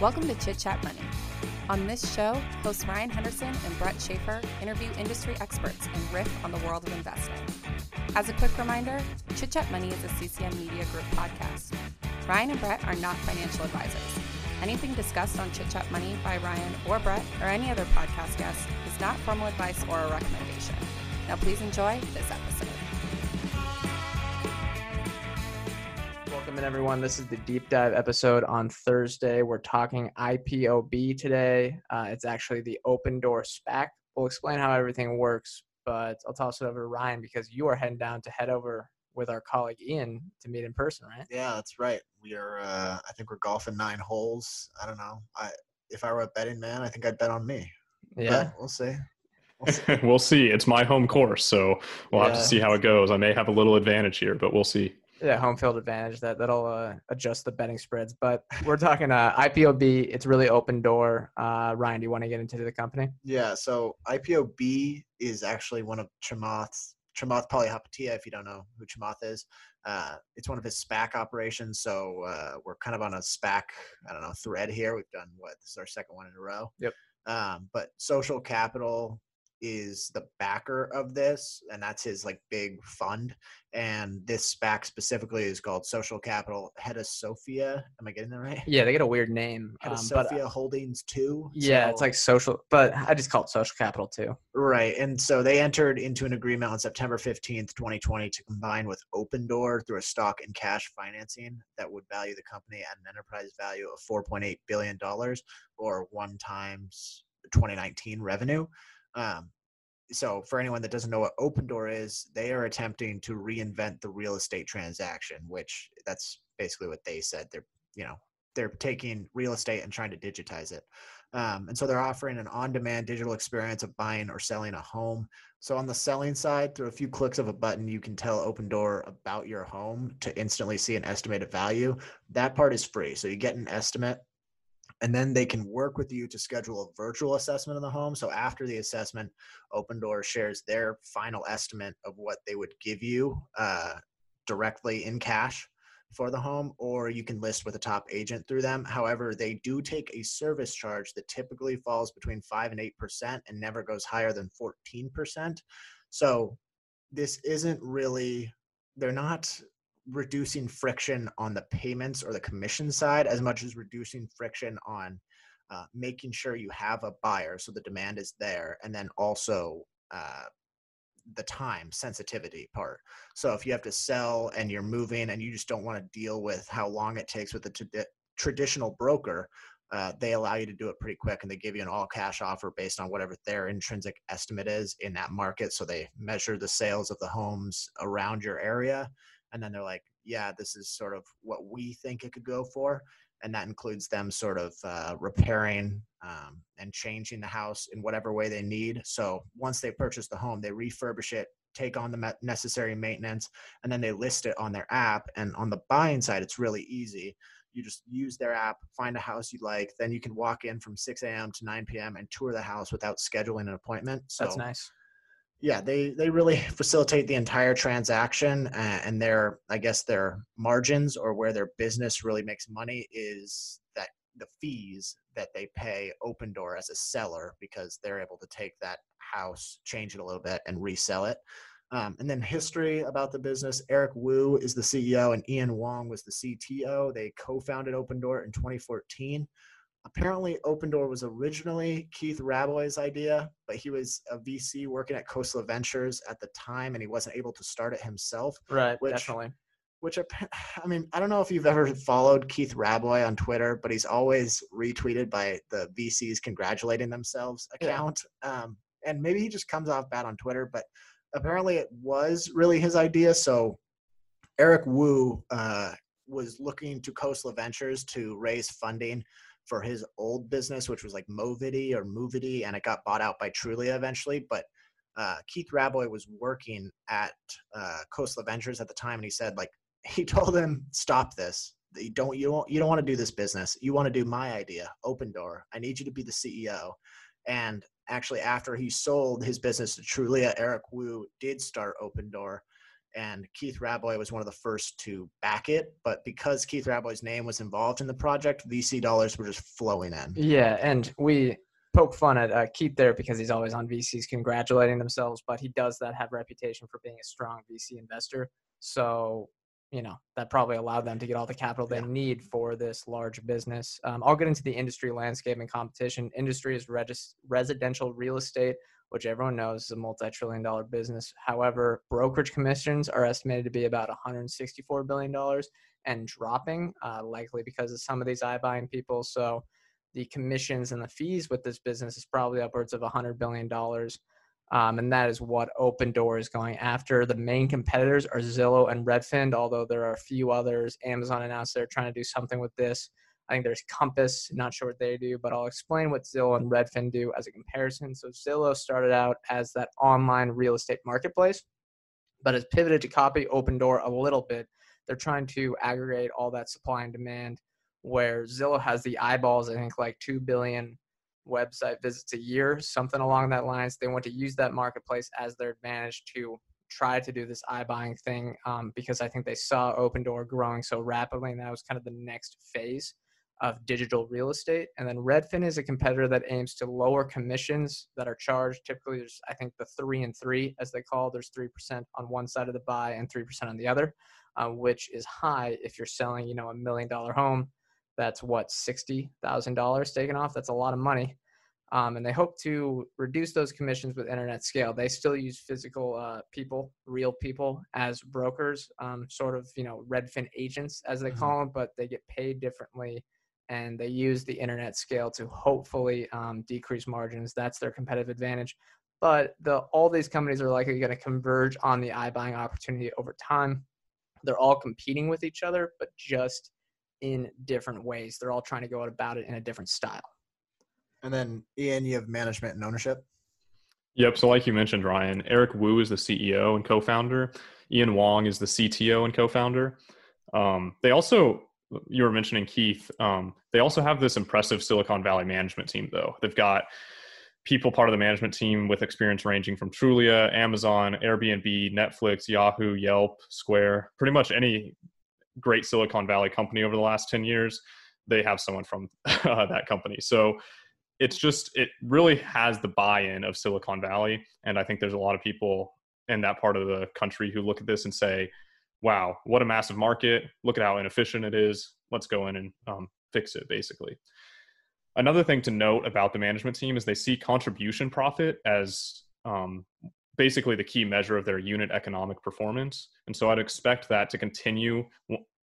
Welcome to Chit Chat Money. On this show, hosts Ryan Henderson and Brett Schaefer interview industry experts and riff on the world of investing. As a quick reminder, Chit Chat Money is a CCM Media Group podcast. Ryan and Brett are not financial advisors. Anything discussed on Chit Chat Money by Ryan or Brett or any other podcast guest is not formal advice or a recommendation. Now, please enjoy this episode. Welcome in, everyone. This is the deep dive episode on Thursday. We're talking IPOB today. Uh, it's actually the Open Door SPAC. We'll explain how everything works, but I'll toss it over to Ryan because you are heading down to head over with our colleague Ian to meet in person, right? Yeah, that's right. We are. Uh, I think we're golfing nine holes. I don't know. I if I were a betting man, I think I'd bet on me. Yeah, But we'll see. we'll see. It's my home course, so we'll have to see how it goes. I may have a little advantage here, but we'll see. Yeah, home field advantage. That that'll uh, adjust the betting spreads. But we're talking uh, IPOB. It's really Open Door. Uh, Ryan, do you want to get into the company? Yeah. So IPOB is actually one of Chamath's Chamath Palihapitiya. If you don't know who Chamath is, uh, it's one of his SPAC operations. So uh, we're kind of on a SPAC. I don't know thread here. We've done what this is our second one in a row. Yep. Um, but Social Capital is the backer of this, and that's his like big fund. And this SPAC specifically is called Social Capital Hedosophia. Am I getting that right? Yeah, they get a weird name. Hedda um, but, uh, Sophia Holdings Two. yeah, it's like social, but I just call it social capital too. Right. And so they entered into an agreement on September 15th, 2020 to combine with Open Door through a stock and cash financing that would value the company at an enterprise value of $4.8 billion or one times 2019 revenue. Um, so for anyone that doesn't know what Open Door is, they are attempting to reinvent the real estate transaction, which that's basically what they said. They're, you know, they're taking real estate and trying to digitize it. Um, and so they're offering an on demand digital experience of buying or selling a home. So on the selling side, through a few clicks of a button, you can tell Open Door about your home to instantly see an estimated value. That part is free. So you get an estimate and then they can work with you to schedule a virtual assessment of the home. So after the assessment, Open Door shares their final estimate of what they would give you uh, directly in cash for the home, or you can list with a top agent through them. However, they do take a service charge that typically falls between five and eight percent and never goes higher than fourteen percent. So this isn't really they're not reducing friction on the payments or the commission side as much as reducing friction on uh, making sure you have a buyer so the demand is there and then also uh, the time sensitivity part. So if you have to sell and you're moving and you just don't want to deal with how long it takes with a traditional broker uh, they allow you to do it pretty quick and they give you an all cash offer based on whatever their intrinsic estimate is in that market so they measure the sales of the homes around your area and then they're like yeah this is sort of what we think it could go for and that includes them sort of uh, repairing um, and changing the house in whatever way they need so once they purchase the home they refurbish it take on the necessary maintenance and then they list it on their app and on the buying side it's really easy you just use their app find a house you like then you can walk in from 6 a.m to 9 p.m and tour the house without scheduling an appointment so That's nice. Yeah they they really facilitate the entire transaction and their i guess their margins or where their business really makes money is that the fees that they pay open door as a seller because they're able to take that house change it a little bit and resell it. Um, and then history about the business eric wu is the ceo and ian wong was the cto they co-founded open door in 2014 apparently open door was originally keith Rabois' idea but he was a vc working at khosla ventures at the time and he wasn't able to start it himself Right, Which- definitely. which I mean, I don't know if you've ever followed Keith Rabois on Twitter, but he's always retweeted by the VCs congratulating themselves Yeah. account. Um, and maybe he just comes off bad on Twitter, but apparently it was really his idea. So Eric Wu uh, was looking to Khosla Ventures to raise funding for his old business, which was like Movity or Movity, and it got bought out by Trulia eventually. But uh, Keith Rabois was working at uh, Khosla Ventures at the time, and he said, like, he told him, "Stop this. You don't. You don't. You don't want to do this business. You want to do my idea, Open Door. I need you to be the CEO." And actually, after he sold his business to Trulia, Eric Wu did start Open Door, and Keith Rabois was one of the first to back it. But because Keith Rabois' name was involved in the project, VC dollars were just flowing in. Yeah, and we poke fun at uh, Keith there because he's always on VCs congratulating themselves, but he does that have reputation for being a strong VC investor. So you know that probably allowed them to get all the capital they Yeah. need for this large business. Um, I'll get into the industry landscape and competition. Industry is regis- residential real estate, which everyone knows is a multi-trillion dollar business. However, brokerage commissions are estimated to be about 164 billion dollars and dropping, uh, likely because of some of these iBuying people. So the commissions and the fees with this business is probably upwards of 100 billion dollars. Um, and that is what Open Door is going after. The main competitors are Zillow and Redfin, although there are a few others. Amazon announced they're trying to do something with this. I think there's Compass, not sure what they do, but I'll explain what Zillow and Redfin do as a comparison. So Zillow started out as that online real estate marketplace, but has pivoted to copy Open Door a little bit. They're trying to aggregate all that supply and demand, where Zillow has the eyeballs, I think like 2 billion website visits a year, something along that lines. They want to use that marketplace as their advantage to try to do this iBuying thing um, because I think they saw Open Door growing so rapidly, and that was kind of the next phase of digital real estate. And then Redfin is a competitor that aims to lower commissions that are charged. Typically, there's I think the three and three, as they call. There's three percent on one side of the buy and three percent on the other, uh, which is high if you're selling, you know, a million dollar home that's what sixty thousand dollars taken off. That's a lot of money, um, and they hope to reduce those commissions with internet scale. They still use physical uh, people, real people, as brokers, um, sort of you know Redfin agents as they Mhm. call them, but they get paid differently, and they use the internet scale to hopefully um, decrease margins. That's their competitive advantage. But the all these companies are likely going to converge on the iBuying opportunity over time. They're all competing with each other, but just in different ways. They're all trying to go about it in a different style. And then Ian, you have management and ownership. Yep. So, like you mentioned, Ryan, Eric Wu is the CEO and co-founder. Ian Wong is the CTO and co-founder. Um, they also, you were mentioning Keith. Um, they also have this impressive Silicon Valley management team, though. They've got people part of the management team with experience ranging from Trulia, Amazon, Airbnb, Netflix, Yahoo, Yelp, Square, pretty much any great Silicon Valley company over the last 10 years. They have someone from uh, that company. So it's just, it really has the buy in of Silicon Valley. And I think there's a lot of people in that part of the country who look at this and say, wow, what a massive market. Look at how inefficient it is. Let's go in and um, fix it, basically. Another thing to note about the management team is they see contribution profit as um, basically the key measure of their unit economic performance. And so I'd expect that to continue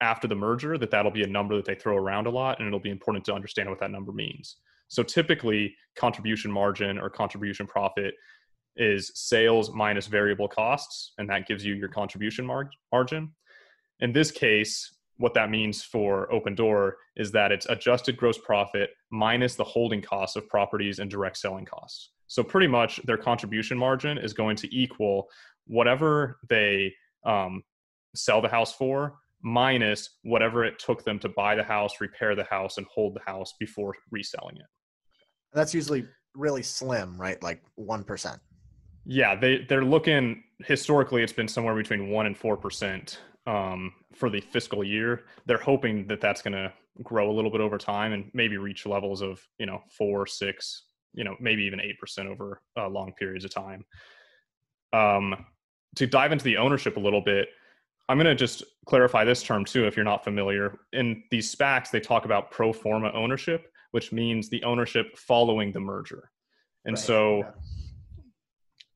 after the merger, that that'll be a number that they throw around a lot, and it'll be important to understand what that number means. So typically, contribution margin or contribution profit is sales minus variable costs, and that gives you your contribution mar- margin. In this case, what that means for Open Door is that it's adjusted gross profit minus the holding costs of properties and direct selling costs. So pretty much their contribution margin is going to equal whatever they um, sell the house for minus whatever it took them to buy the house, repair the house, and hold the house before reselling it. That's usually really slim, right? Like one percent. Yeah, they they're looking historically. It's been somewhere between one and four percent um, for the fiscal year. They're hoping that that's going to grow a little bit over time and maybe reach levels of you know four, six, you know maybe even eight percent over uh, long periods of time. Um, to dive into the ownership a little bit, I'm going to just clarify this term too, if you're not familiar. In these SPACs, they talk about pro forma ownership, which means the ownership following the merger. And Right, so yeah.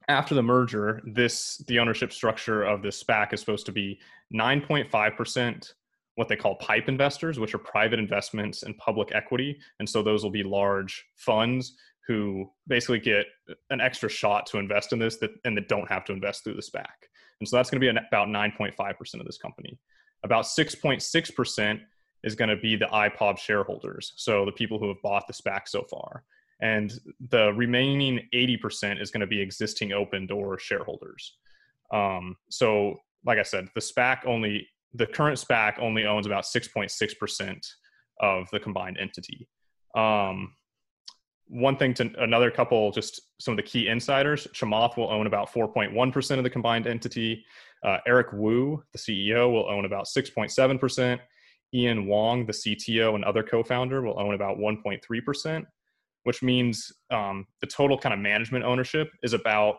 After the merger, this the ownership structure of this SPAC is supposed to be 9.5% what they call pipe investors, which are private investments in public equity. And so those will be large funds who basically get an extra shot to invest in this that and that don't have to invest through the SPAC. And so that's going to be about 9.5% of this company. About 6.6% is going to be the IPOB shareholders, so the people who have bought the SPAC so far. And the remaining 80% is going to be existing open door shareholders. Um, so, like I said, the SPAC only, the current SPAC only owns about 6.6% of the combined entity. Um, one thing to another couple, just some of the key insiders. Chamath will own about 4.1% of the combined entity. Uh, Eric Wu, the CEO, will own about 6.7%. Ian Wong, the CTO and other co founder, will own about 1.3%, which means um, the total kind of management ownership is about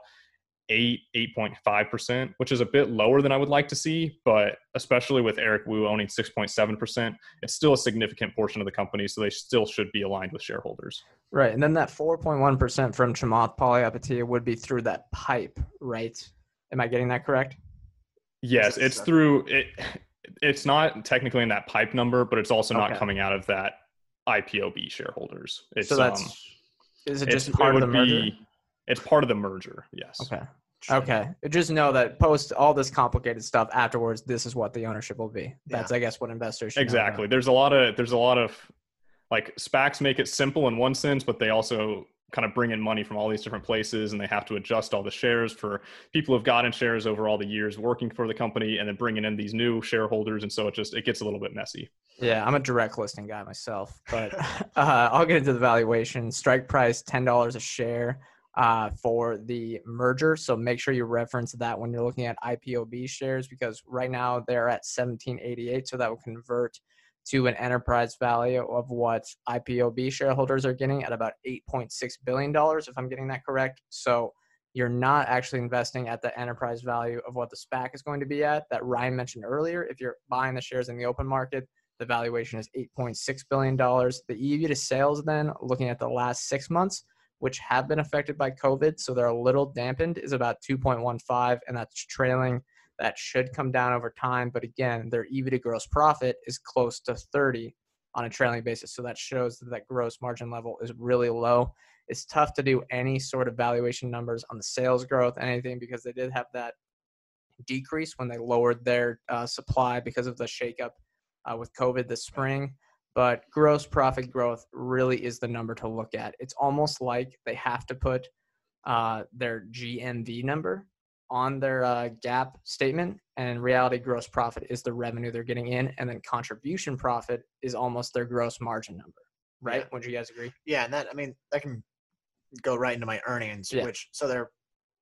8, 8.5%, which is a bit lower than I would like to see. But especially with Eric Wu owning 6.7%, it's still a significant portion of the company. So they still should be aligned with shareholders. Right. And then that 4.1% from Chamath Palihapitiya would be through that pipe, right? Am I getting that correct? Yes, it's through it. It's not technically in that pipe number, but it's also not Okay. coming out of that IPOB shareholders. It's, so that's um, is it just part it of the merger? be- it's part of the merger. Yes. Okay. Okay. Just know that post all this complicated stuff afterwards, this is what the ownership will be. That's I guess what investors. Exactly. There's a lot of there's a lot of like SPACs make it simple in one sense, but they also kind of bring in money from all these different places and they have to adjust all the shares for people who've gotten shares over all the years working for the company and then bringing in these new shareholders and so it just it gets a little bit messy Yeah, I'm a direct listing guy myself, but uh, I'll get into the valuation. Strike price ten dollars a share uh, for the merger. So make sure you reference that when you're looking at IPOB shares because right now they're at 1788, so that will convert to an enterprise value of what IPOB shareholders are getting at about 8.6 billion dollars, if I'm getting that correct. So you're not actually investing at the enterprise value of what the SPAC is going to be at that Ryan mentioned earlier. If you're buying the shares in the open market, the valuation is $8.6 billion. The EV to sales, then, looking at the last six months, which have been affected by COVID, so they're a little dampened, is about 2.15, and that's trailing. That should come down over time. But again, their EV to gross profit is close to 30 on a trailing basis. So that shows that that gross margin level is really low. It's tough to do any sort of valuation numbers on the sales growth, anything, because they did have that decrease when they lowered their uh, supply because of the shakeup uh, with COVID this spring. But gross profit growth really is the number to look at. It's almost like they have to put uh, their GMV number on their uh, GAAP statement, and in reality, gross profit is the revenue they're getting in, and then contribution profit is almost their gross margin number. Right? Yeah. Would you guys agree? Yeah, and that I mean that can go right into my earnings, Yeah. which so their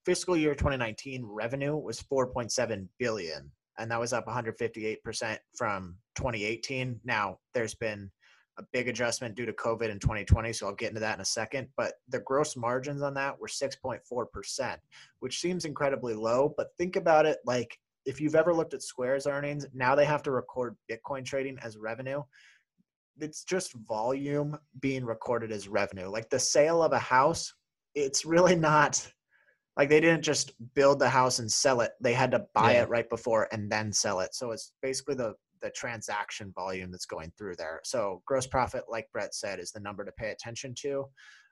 fiscal year 2019 revenue was 4.7 billion, and that was up 158 percent from 2018. Now there's been a big adjustment due to COVID in 2020, so I'll get into that in a second. But the gross margins on that were 6.4 percent, which seems incredibly low. But think about it like if you've ever looked at Square's earnings, now they have to record Bitcoin trading as revenue it's just volume being recorded as revenue. Like the sale of a house, it's really not like they didn't just build the house and sell it. They had to buy Yeah. it right before and then sell it. So it's basically the the transaction volume that's going through there. So gross profit, like Brett said, is the number to pay attention to.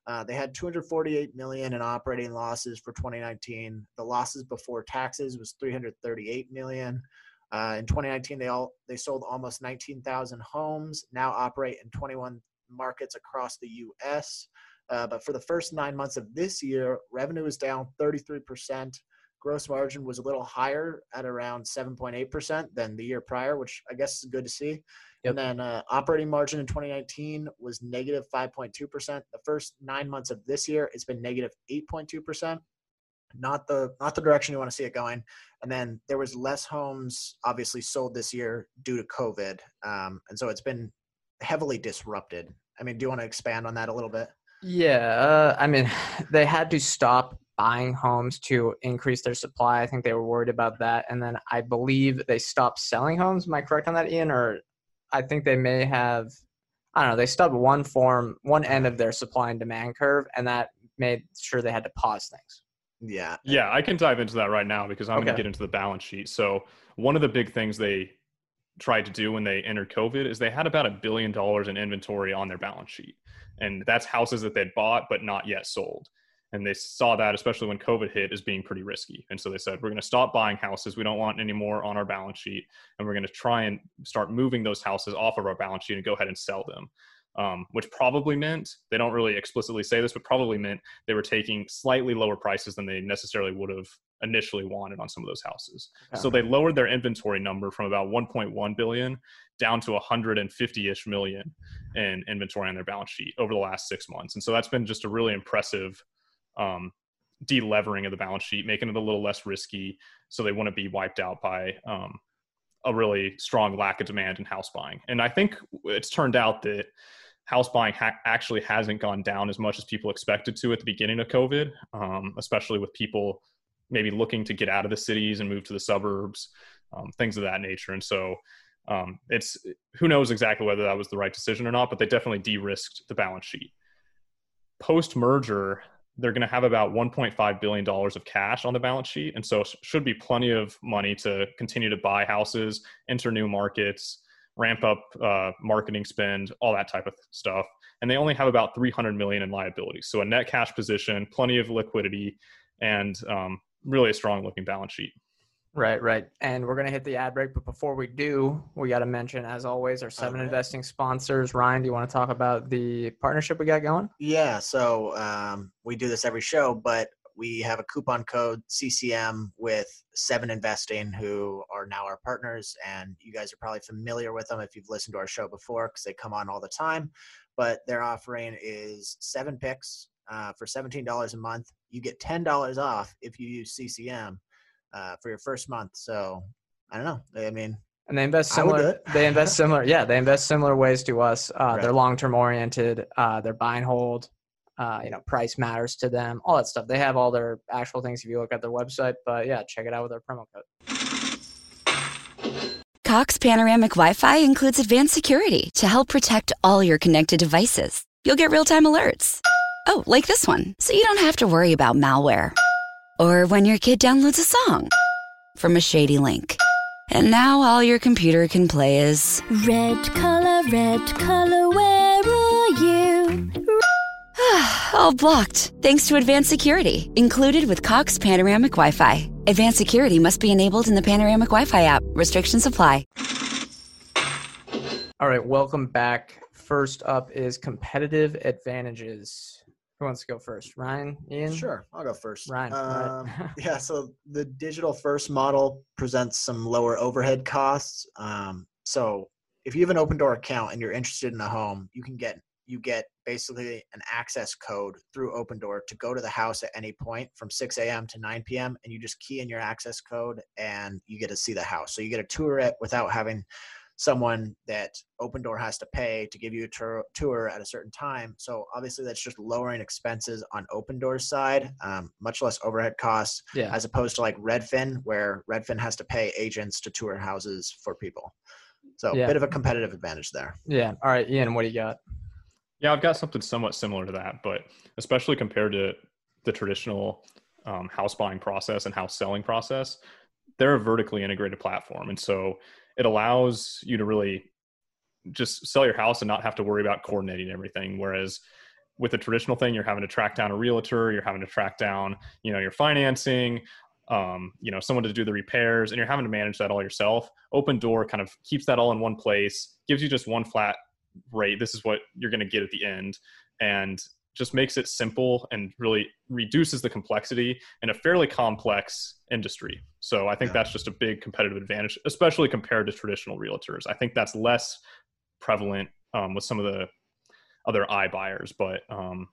Uh, they had 248 million in operating losses for 2019. The losses before taxes was 338 million. Uh, in 2019, they all they sold almost 19,000 homes. Now operate in 21 markets across the U.S. Uh, but for the first nine months of this year, revenue is down 33 percent. Gross margin was a little higher at around 7.8 percent than the year prior, which I guess is good to see. Yep. And then uh, operating margin in 2019 was negative negative 5.2 percent. The first nine months of this year, it's been negative negative 8.2 percent. Not the not the direction you want to see it going. And then there was less homes obviously sold this year due to COVID, um, and so it's been heavily disrupted. I mean, do you want to expand on that a little bit? Yeah, uh, I mean, they had to stop buying homes to increase their supply. I think they were worried about that, and then I believe they stopped selling homes. Am I correct on that, Ian? Or I think they may have. I don't know. They stopped one form, one end of their supply and demand curve, and that made sure they had to pause things. Yeah, Yeah, I can dive into that right now because I'm going to get into the balance sheet. So, one of the big things they tried to do when they entered COVID is they had about a billion dollars in inventory on their balance sheet. And that's houses that they'd bought but not yet sold. And they saw that, especially when COVID hit, as being pretty risky. And so they said, we're going to stop buying houses. We don't want any more on our balance sheet. And we're going to try and start moving those houses off of our balance sheet and go ahead and sell them. Um, which probably meant they don't really explicitly say this, but probably meant they were taking slightly lower prices than they necessarily would have initially wanted on some of those houses. So they lowered their inventory number from about 1.1 billion down to 150-ish million in inventory on their balance sheet over the last six months. And so that's been just a really impressive um, delevering of the balance sheet, making it a little less risky, so they wouldn't be wiped out by um, a really strong lack of demand in house buying. And I think it's turned out that house buying ha- actually hasn't gone down as much as people expected to at the beginning of COVID, um, especially with people maybe looking to get out of the cities and move to the suburbs, um, things of that nature. And so um, it's who knows exactly whether that was the right decision or not, but they definitely de-risked the balance sheet. Post merger, they're going to have about 1.5 billion dollars of cash on the balance sheet, and so should be plenty of money to continue to buy houses, enter new markets, ramp up uh, marketing spend, all that type of stuff. And they only have about 300 million in liabilities, so a net cash position, plenty of liquidity, and um, really a strong looking balance sheet. Right, right. And we're going to hit the ad break. But before we do, we got to mention, as always, our seven investing sponsors. Ryan, do you want to talk about the partnership we got going? Yeah, so um, we do this every show, but we have a coupon code CCM with Seven Investing, who are now our partners, and you guys are probably familiar with them if you've listened to our show before because they come on all the time. But their offering is seven picks uh, for seventeen dollars a month. You get ten dollars off if you use CCM uh, for your first month. So I don't know. I mean, And they invest I would do similar. they invest similar. Yeah, they invest similar ways to us. Uh, Right. They're long term oriented. Uh, they're buy and hold. Uh, you know, price matters to them. All that stuff. They have all their actual things if you look at their website. But yeah, check it out with our promo code. Cox Panoramic Wi Fi includes advanced security to help protect all your connected devices. You'll get real time alerts. Oh, like this one, so you don't have to worry about malware. Or when your kid downloads a song from a shady link. And now all your computer can play is Red color, red color, where are you? all blocked thanks to advanced security included with Cox Panoramic Wi Fi. Advanced security must be enabled in the Panoramic Wi Fi app. Restrictions apply. All right, welcome back. First up is competitive advantages. Who wants to go first? Ryan, Ian. Sure, I'll go first. Ryan, Um, right. yeah, so the digital first model presents some lower overhead costs. Um, so if you have an open door account and you're interested in a home, you can get you get basically an access code through Open Door to go to the house at any point from 6 a.m. to 9 p.m. and you just key in your access code and you get to see the house. So you get to tour it without having someone that Open Door has to pay to give you a tour, tour at a certain time. So obviously that's just lowering expenses on Open Door's side, um, much less overhead costs Yeah. as opposed to like Redfin, where Redfin has to pay agents to tour houses for people. So Yeah. bit of a competitive advantage there. Yeah. All right, Ian, what do you got? Yeah, I've got something somewhat similar to that, but especially compared to the traditional um, house buying process and house selling process, they're a vertically integrated platform. And so it allows you to really just sell your house and not have to worry about coordinating everything. Whereas with a traditional thing, you're having to track down a realtor, you're having to track down, you know, your financing, um, you know, someone to do the repairs, and you're having to manage that all yourself. Open Door kind of keeps that all in one place, gives you just one flat rate. This is what you're going to get at the end, and just makes it simple and really reduces the complexity in a fairly complex industry. So I think Yeah. that's just a big competitive advantage, especially compared to traditional realtors. I think that's less prevalent um, with some of the other i buyers, but um,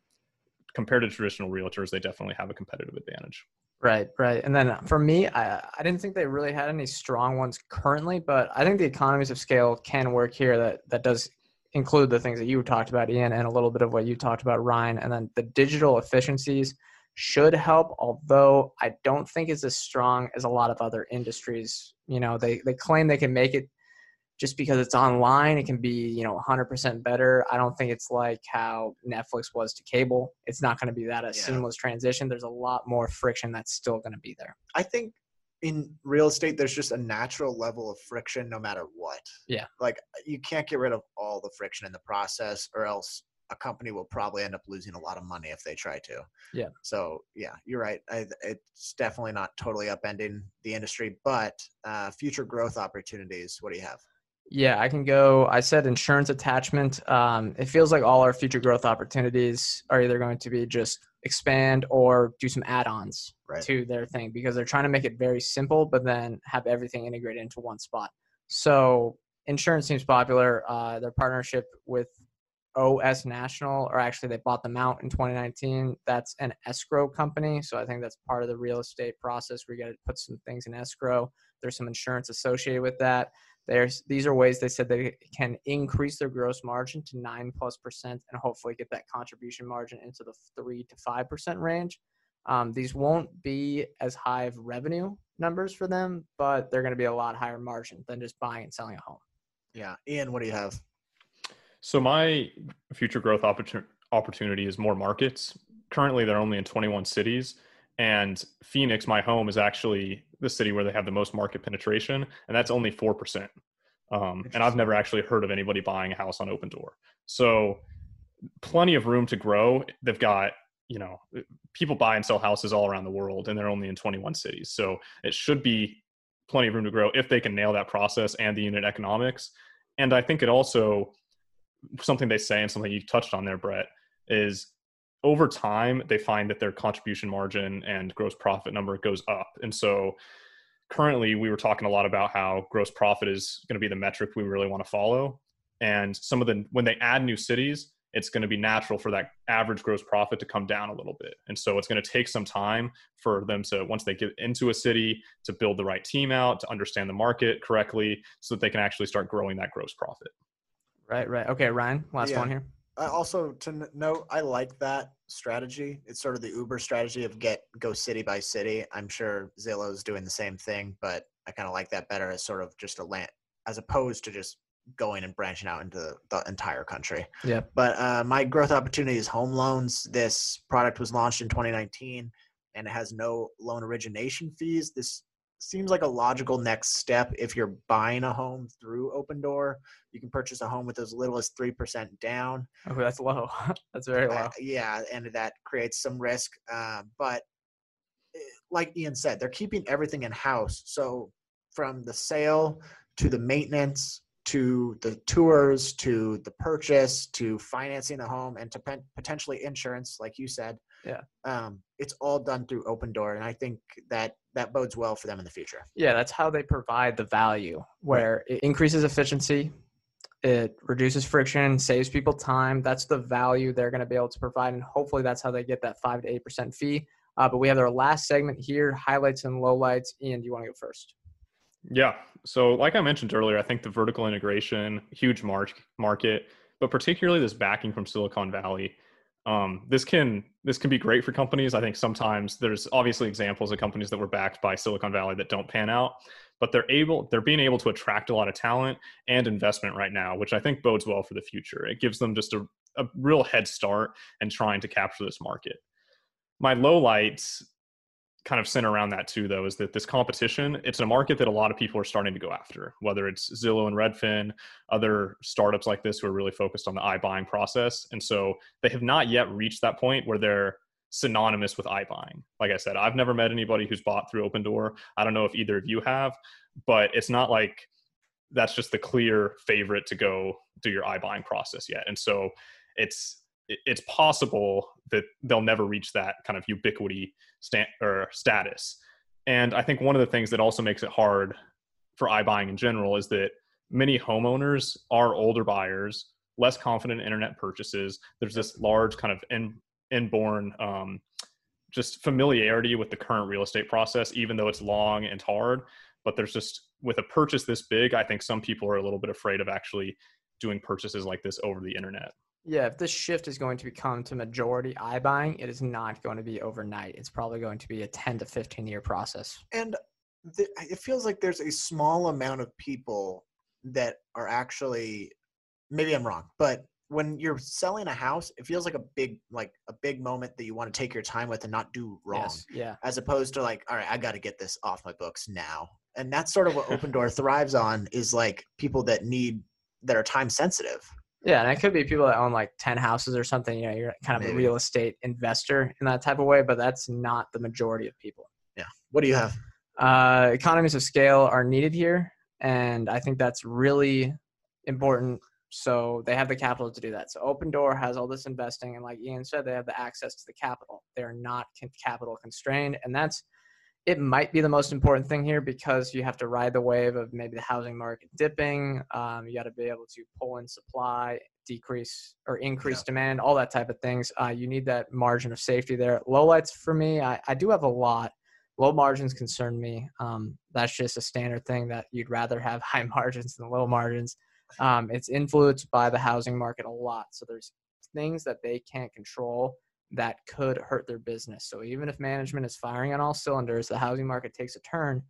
compared to traditional realtors, they definitely have a competitive advantage. Right, right. And then for me, I, I didn't think they really had any strong ones currently, but I think the economies of scale can work here. That that does include the things that you talked about, Ian, and a little bit of what you talked about, Ryan. And then the digital efficiencies should help, although I don't think it's as strong as a lot of other industries. You know, they they claim they can make it just because it's online, it can be, you know, 100% better. I don't think it's like how Netflix was to cable. It's not going to be that a Yeah. seamless transition. There's a lot more friction that's still going to be there. I think in real estate, there's just a natural level of friction no matter what. Yeah. Like you can't get rid of all the friction in the process, or else a company will probably end up losing a lot of money if they try to. Yeah. So yeah, you're right. I, it's definitely not totally upending the industry, but uh, future growth opportunities. What do you have? Yeah, I can go. I said insurance attachment. Um, it feels like all our future growth opportunities are either going to be just expand or do some add-ons Right. to their thing because they're trying to make it very simple, but then have everything integrated into one spot. So insurance seems popular. Uh, their partnership with OS National, or actually they bought them out in 2019. That's an escrow company, so I think that's part of the real estate process. We got to put some things in escrow. There's some insurance associated with that. There's these are ways they said they can increase their gross margin to nine plus percent and hopefully get that contribution margin into the three to five percent range. Um, these won't be as high of revenue numbers for them, but they're going to be a lot higher margin than just buying and selling a home. Yeah, Ian, what do you have? So my future growth opportunity opportunity is more markets. Currently, they're only in 21 cities, and Phoenix, my home, is actually the city where they have the most market penetration, and that's only four percent. Um, and I've never actually heard of anybody buying a house on Opendoor. So plenty of room to grow. They've got you know eh, people buy and sell houses all around the world, and they're only in 21 cities. So it should be plenty of room to grow if they can nail that process and the unit economics. And I think it also something they say and something you touched on there, Brett, is over time they find that their contribution margin and gross profit number goes up. And so currently we were talking a lot about how gross profit is going to be the metric we really want to follow. And some of the when they add new cities, it's going to be natural for that average gross profit to come down a little bit. And so it's going to take some time for them to, once they get into a city, to build the right team out, to understand the market correctly, so that they can actually start growing that gross profit. Right, right. Okay, Ryan, last Yeah. one here. I also to n- note, I like that strategy. It's sort of the Uber strategy of get go city by city. I'm sure Zillow's doing the same thing, but I kind of like that better as sort of just a land, as opposed to just going and branching out into the entire country. Yeah. But uh, my growth opportunity is home loans. This product was launched in 2019, and it has no loan origination fees. This seems like a logical next step if you're buying a home through Open Door. You can purchase a home with as little as three percent down. Oh, that's low. that's very low. Uh, yeah, and that creates some risk. Uh, but eh, like Ian said, they're keeping everything in house. So from the sale to the maintenance to the tours to the purchase to financing the home and to pen- potentially insurance, like you said. Yeah. Um, it's all done through Open Door, and I think that that bodes well for them in the future. Yeah, that's how they provide the value, where it increases efficiency, it reduces friction, saves people time. That's the value they're going to be able to provide, and hopefully that's how they get that five to eight percent fee. Uh, but we have our last segment here: highlights and lowlights. Ian, do you want to go first? Yeah. So, like I mentioned earlier, I think the vertical integration, huge mar- market, but particularly this backing from Silicon Valley, um, this can this can be great for companies. I think sometimes there's obviously examples of companies that were backed by Silicon Valley that don't pan out, but they're able they're being able to attract a lot of talent and investment right now, which I think bodes well for the future. It gives them just a, a real head start in trying to capture this market. My low lights kind of center around that too though is that this competition it's a market that a lot of people are starting to go after whether it's zillow and redfin other startups like this who are really focused on the iBuying process. And so they have not yet reached that point where they're synonymous with iBuying. Like i said i've never met anybody who's bought through open door i don't know if either of you have but it's not like that's just the clear favorite to go do your iBuying process yet. And so it's it's possible that they'll never reach that kind of ubiquity sta- or status. And I think one of the things that also makes it hard for iBuying in general is that many homeowners are older buyers, less confident in internet purchases. There's this large kind of in, inborn um, just familiarity with the current real estate process, even though it's long and hard. But there's just with a purchase this big, I think some people are a little bit afraid of actually doing purchases like this over the internet. Yeah, if this shift is going to become to majority iBuying, it is not going to be overnight. It's probably going to be a 10 to 15 year process. and it feels like there's a small amount of people that are actually maybe i'm wrong but when you're selling a house it feels like a big like a big moment that you want to take your time with and not do wrong Yes, yeah. as opposed to like all right i got to get this off my books now and that's sort of what open door thrives on is like people that need that are time sensitive Yeah, and it could be people that own like 10 houses or something. You know, you're kind of a real estate investor in that type of way, but that's not the majority of people. Yeah. What do you have Uh, economies of scale are needed here, and I think that's really important. So they have the capital to do that. So Open Door has all this investing, and like Ian said, they have the access to the capital. They are not capital constrained, and that's it. Might be the most important thing here because you have to ride the wave of maybe the housing market dipping. Um, you got to be able to pull in supply decrease or increase demand, all that type of things. Uh, you need that margin of safety there. Low lights for me, I, I do have a lot. Low margins concern me. Um, that's just a standard thing that you'd rather have high margins than low margins. Um, it's influenced by the housing market a lot. So there's things that they can't control that could hurt their business. So even if management is firing on all cylinders, the housing market takes a turn,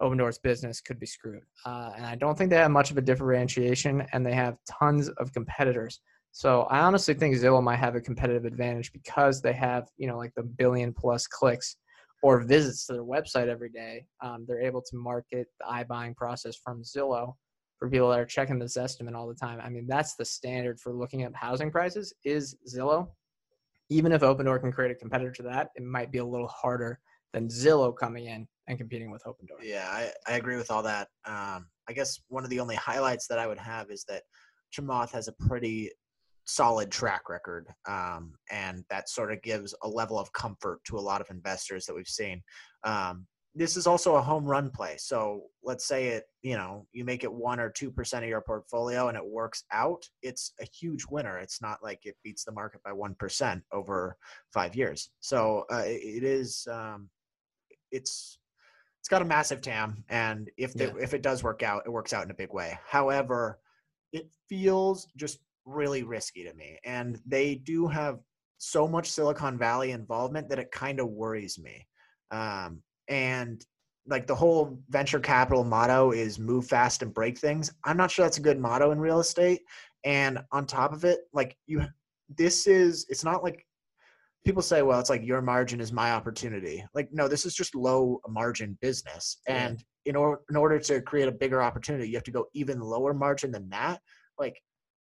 Opendoor's business could be screwed. Uh, and I don't think they have much of a differentiation, and they have tons of competitors. So I honestly think Zillow might have a competitive advantage because they have, you know, like the billion plus clicks or visits to their website every day. Um, they're able to market the iBuying process from Zillow for people that are checking this estimate all the time. I mean, that's the standard for looking at housing prices is Zillow even if Opendoor can create a competitor to that, it might be a little harder than Zillow coming in and competing with Opendoor. Yeah, I, I agree with all that. Um, I guess one of the only highlights that I would have is that Chamath has a pretty solid track record, um, and that sort of gives a level of comfort to a lot of investors that we've seen. Um, this is also a home run play. So let's say it, you know, you make it one or two percent of your portfolio and it works out. It's a huge winner. It's not like it beats the market by one percent over five years. So uh, it is, um, it's it's got a massive TAM, and if the, yeah. if it does work out, it works out in a big way. However, it feels just really risky to me, and they do have so much Silicon Valley involvement that it kind of worries me. Um, and like the whole venture capital motto is move fast and break things. I'm not sure that's a good motto in real estate. And on top of it, like you, this is, it's not like people say, well, it's like your margin is my opportunity. Like, no, this is just low margin business. And in order, in order to create a bigger opportunity, you have to go even lower margin than that. Like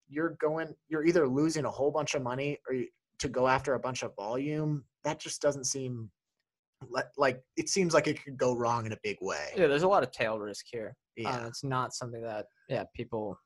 you're going, you're either losing a whole bunch of money or you, to go after a bunch of volume. That just doesn't seem like it seems like it could go wrong in a big way. Yeah, there's a lot of tail risk here. Uh, yeah, uh, it's not something that yeah people.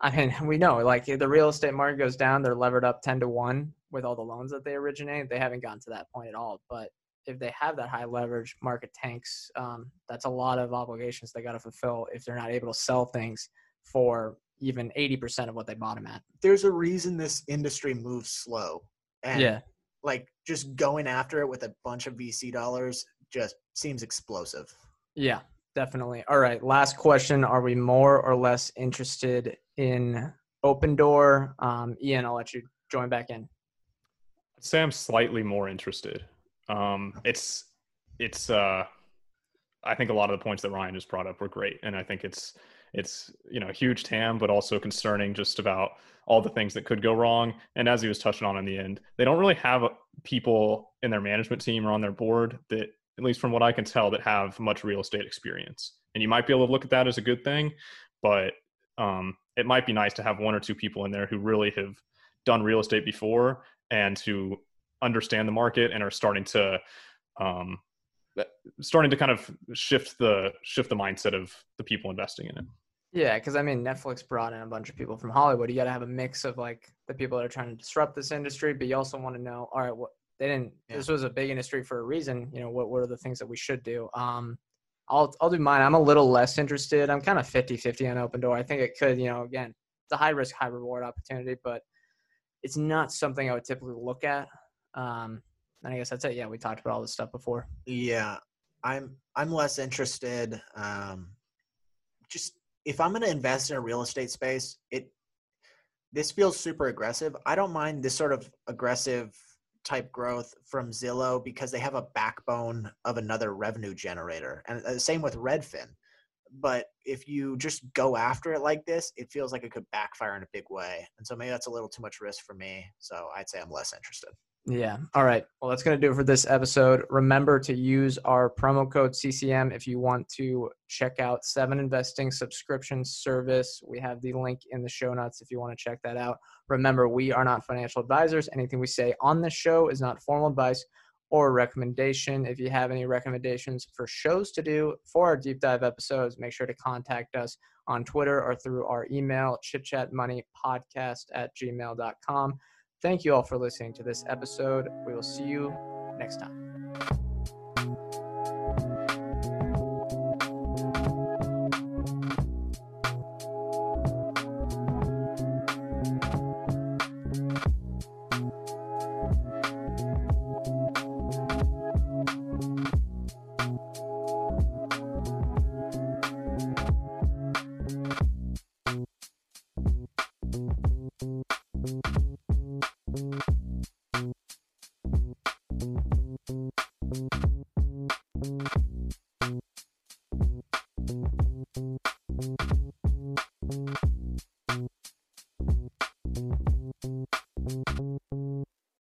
I mean, we know like the real estate market goes down, they're levered up ten to one with all the loans that they originate. They haven't gotten to that point at all. But if they have that high leverage, market tanks. Um, that's a lot of obligations they got to fulfill if they're not able to sell things for even 80% of what they bought them at. There's a reason this industry moves slow. And yeah like just going after it with a bunch of VC dollars just seems explosive. Yeah, definitely. All right, last question: Are we more or less interested in Opendoor? Um, Ian, I'll let you join back in. I'd say I'm slightly more interested. Um, it's it's uh, I think a lot of the points that Ryan just brought up were great, and I think it's it's you know a huge TAM, but also concerning just about all the things that could go wrong. And as he was touching on in the end, they don't really have people in their management team or on their board that, at least from what I can tell, that have much real estate experience. And you might be able to look at that as a good thing, but um, it might be nice to have one or two people in there who really have done real estate before and who understand the market and are starting to um, starting to kind of shift the shift the mindset of the people investing in it. Yeah, because I mean, Netflix brought in a bunch of people from Hollywood. You got to have a mix of like the people that are trying to disrupt this industry, but you also want to know, all right, what they didn't. Yeah. This was a big industry for a reason. You know, what what are the things that we should do? Um, I'll I'll do mine. I'm a little less interested. I'm kind of 50-50 on Opendoor. I think it could, you know, again, it's a high risk, high reward opportunity, but it's not something I would typically look at. Um, and I guess that's it. Yeah, we talked about all this stuff before. Yeah, I'm I'm less interested. Um, just if I'm going to invest in a real estate space, it this feels super aggressive. I don't mind this sort of aggressive type growth from Zillow because they have a backbone of another revenue generator, and the uh, same with Redfin. But if you just go after it like this, it feels like it could backfire in a big way, and so maybe that's a little too much risk for me. So I'd say I'm less interested. Yeah. All right. Well, that's going to do it for this episode. Remember to use our promo code CCM if you want to check out Seven Investing subscription service. We have the link in the show notes if you want to check that out. Remember, we are not financial advisors. Anything we say on this show is not formal advice or recommendation. If you have any recommendations for shows to do for our deep dive episodes, make sure to contact us on Twitter or through our email, chitchatmoneypodcast at gmail.com. Thank you all for listening to this episode. We will see you next time.